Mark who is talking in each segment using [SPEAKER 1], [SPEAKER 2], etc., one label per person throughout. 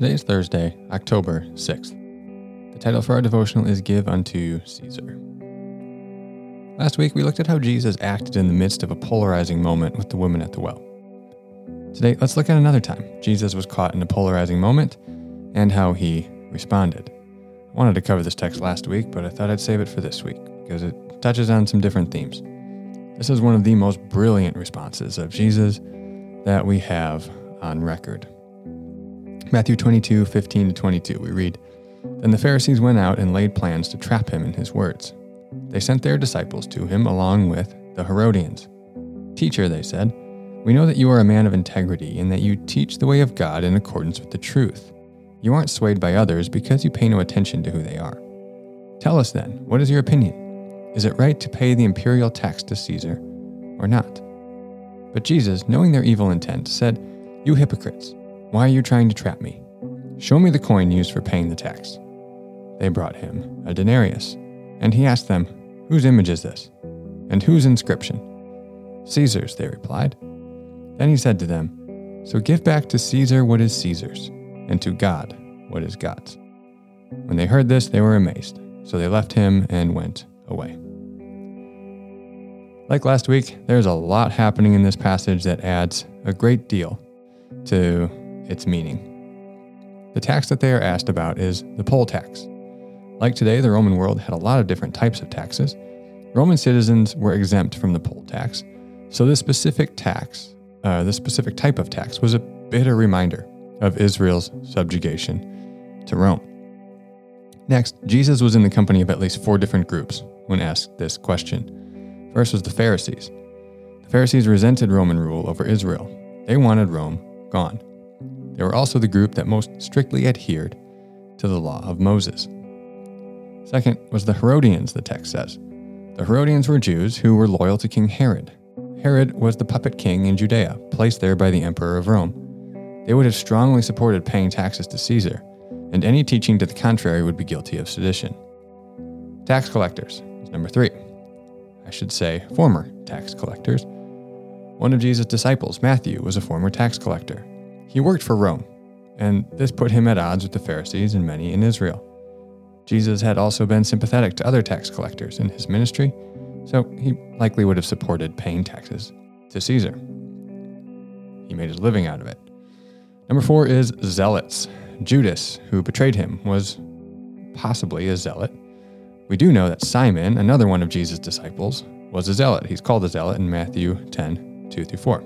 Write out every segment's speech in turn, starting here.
[SPEAKER 1] Today is Thursday, October 6th. The title for our devotional is Give Unto Caesar. Last week, we looked at how Jesus acted in the midst of a polarizing moment with the woman at the well. Today, let's look at another time Jesus was caught in a polarizing moment and how he responded. I wanted to cover this text last week, but I thought I'd save it for this week because it touches on some different themes. This is one of the most brilliant responses of Jesus that we have on record. Matthew 22, 15 to 22, we read, Then the Pharisees went out and laid plans to trap him in his words. They sent their disciples to him along with the Herodians. Teacher, they said, we know that you are a man of integrity and that you teach the way of God in accordance with the truth. You aren't swayed by others because you pay no attention to who they are. Tell us then, what is your opinion? Is it right to pay the imperial tax to Caesar or not? But Jesus, knowing their evil intent, said, You hypocrites, why are you trying to trap me? Show me the coin used for paying the tax. They brought him a denarius, and he asked them, Whose image is this? And whose inscription? Caesar's, they replied. Then he said to them, So give back to Caesar what is Caesar's, and to God what is God's. When they heard this, they were amazed. So they left him and went away. Like last week, there's a lot happening in this passage that adds a great deal to its meaning. The tax that they are asked about is the poll tax. Like today, the Roman world had a lot of different types of taxes. Roman citizens were exempt from the poll tax, so this specific tax uh, this specific type of tax was a bitter reminder of Israel's subjugation to Rome. Next, Jesus was in the company of at least four different groups when asked this question. First was the Pharisees. The Pharisees resented Roman rule over Israel. They wanted Rome gone. They were also the group that most strictly adhered to the law of Moses. Second was the Herodians, the text says. The Herodians were Jews who were loyal to King Herod, Herod was the puppet king in Judea, placed there by the emperor of Rome. They would have strongly supported paying taxes to Caesar, and any teaching to the contrary would be guilty of sedition. Tax collectors is number three. I should say, former tax collectors. One of Jesus' disciples, Matthew, was a former tax collector. He worked for Rome, and this put him at odds with the Pharisees and many in Israel. Jesus had also been sympathetic to other tax collectors in his ministry so he likely would have supported paying taxes to Caesar. He made his living out of it. Number four is zealots. Judas, who betrayed him, was possibly a zealot. We do know that Simon, another one of Jesus' disciples, was a zealot. He's called a zealot in Matthew 10 2 through 4.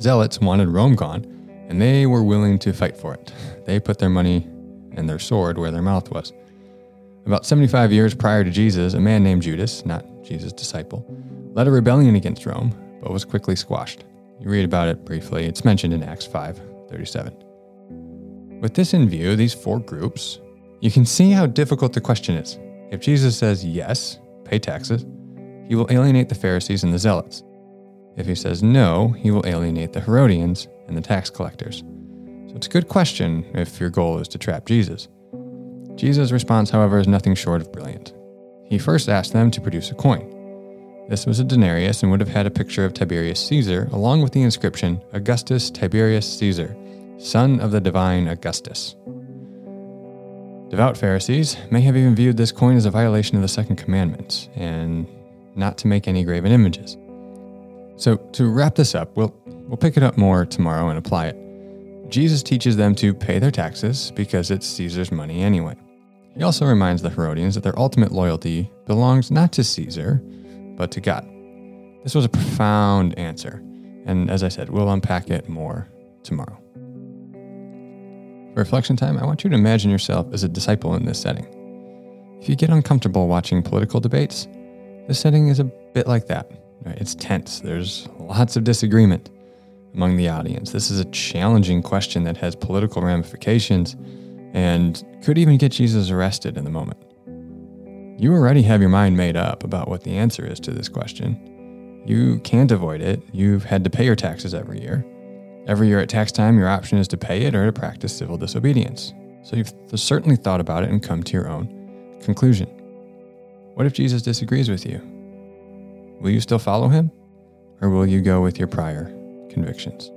[SPEAKER 1] Zealots wanted Rome gone, and they were willing to fight for it. They put their money and their sword where their mouth was. About 75 years prior to Jesus, a man named Judas, not Jesus' disciple, led a rebellion against Rome, but was quickly squashed. You read about it briefly. It's mentioned in Acts 5:37. With this in view, these four groups, you can see how difficult the question is. If Jesus says yes, pay taxes, he will alienate the Pharisees and the Zealots. If he says no, he will alienate the Herodians and the tax collectors. So it's a good question if your goal is to trap Jesus. Jesus' response, however, is nothing short of brilliant. He first asked them to produce a coin. This was a denarius and would have had a picture of Tiberius Caesar, along with the inscription Augustus Tiberius Caesar, son of the divine Augustus. Devout Pharisees may have even viewed this coin as a violation of the second commandment, and not to make any graven images. So, to wrap this up, we'll, we'll pick it up more tomorrow and apply it. Jesus teaches them to pay their taxes because it's Caesar's money anyway. He also reminds the Herodians that their ultimate loyalty belongs not to Caesar, but to God. This was a profound answer, and as I said, we'll unpack it more tomorrow. Reflection time, I want you to imagine yourself as a disciple in this setting. If you get uncomfortable watching political debates, this setting is a bit like that. It's tense, there's lots of disagreement among the audience. This is a challenging question that has political ramifications and could even get Jesus arrested in the moment. You already have your mind made up about what the answer is to this question. You can't avoid it. You've had to pay your taxes every year. Every year at tax time, your option is to pay it or to practice civil disobedience. So you've certainly thought about it and come to your own conclusion. What if Jesus disagrees with you? Will you still follow him? or will you go with your prior convictions?